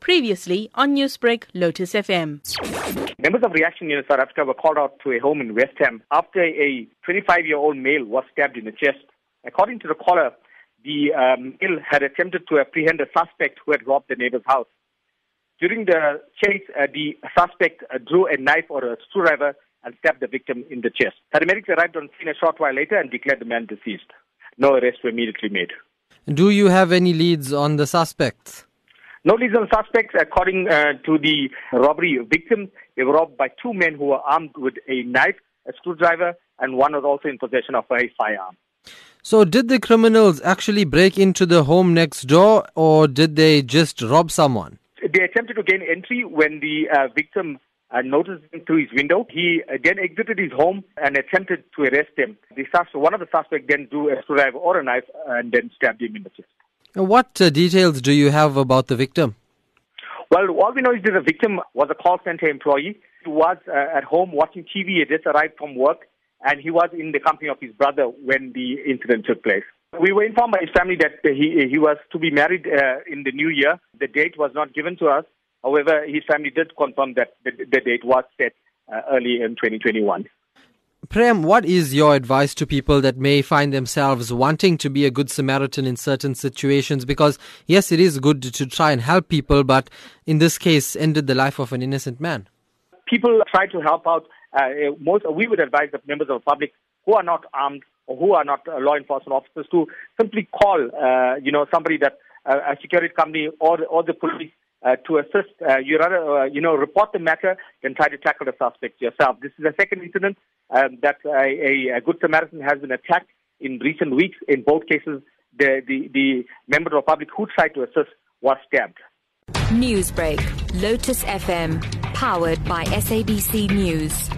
Previously on Newsbreak, Lotus FM. Members of Reaction Unit South Africa were called out to a home in Westham after a 25-year-old male was stabbed in the chest. According to the caller, the um, male had attempted to apprehend a suspect who had robbed the neighbor's house. During the chase, uh, the suspect uh, drew a knife or a screwdriver and stabbed the victim in the chest. Paramedics arrived on scene a short while later and declared the man deceased. No arrests were immediately made. Do you have any leads on the suspects? No leads on suspects. According uh, to the robbery victims, they were robbed by two men who were armed with a knife, a screwdriver, and one was also in possession of a firearm. So, did the criminals actually break into the home next door or did they just rob someone? They attempted to gain entry when the uh, victim uh, noticed them through his window. He uh, then exited his home and attempted to arrest him. The sus- one of the suspects then drew a screwdriver or a knife and then stabbed him in the chest. What uh, details do you have about the victim? Well, all we know is that the victim was a call center employee. He was uh, at home watching TV. He just arrived from work, and he was in the company of his brother when the incident took place. We were informed by his family that he he was to be married uh, in the new year. The date was not given to us. However, his family did confirm that the, the date was set uh, early in 2021. Prem, what is your advice to people that may find themselves wanting to be a good Samaritan in certain situations? Because, yes, it is good to try and help people, but in this case, ended the life of an innocent man. People try to help out. Uh, most we would advise the members of the public who are not armed or who are not uh, law enforcement officers to simply call, uh, you know, somebody that uh, a security company or or the police uh, to assist. Uh, you rather, uh, you know, report the matter than try to tackle the suspect yourself. This is the second incident um, that a, a, Good Samaritan has been attacked in recent weeks. In both cases, the, the, the member of the public who tried to assist was stabbed. Newsbreak, Lotus FM, powered by SABC News.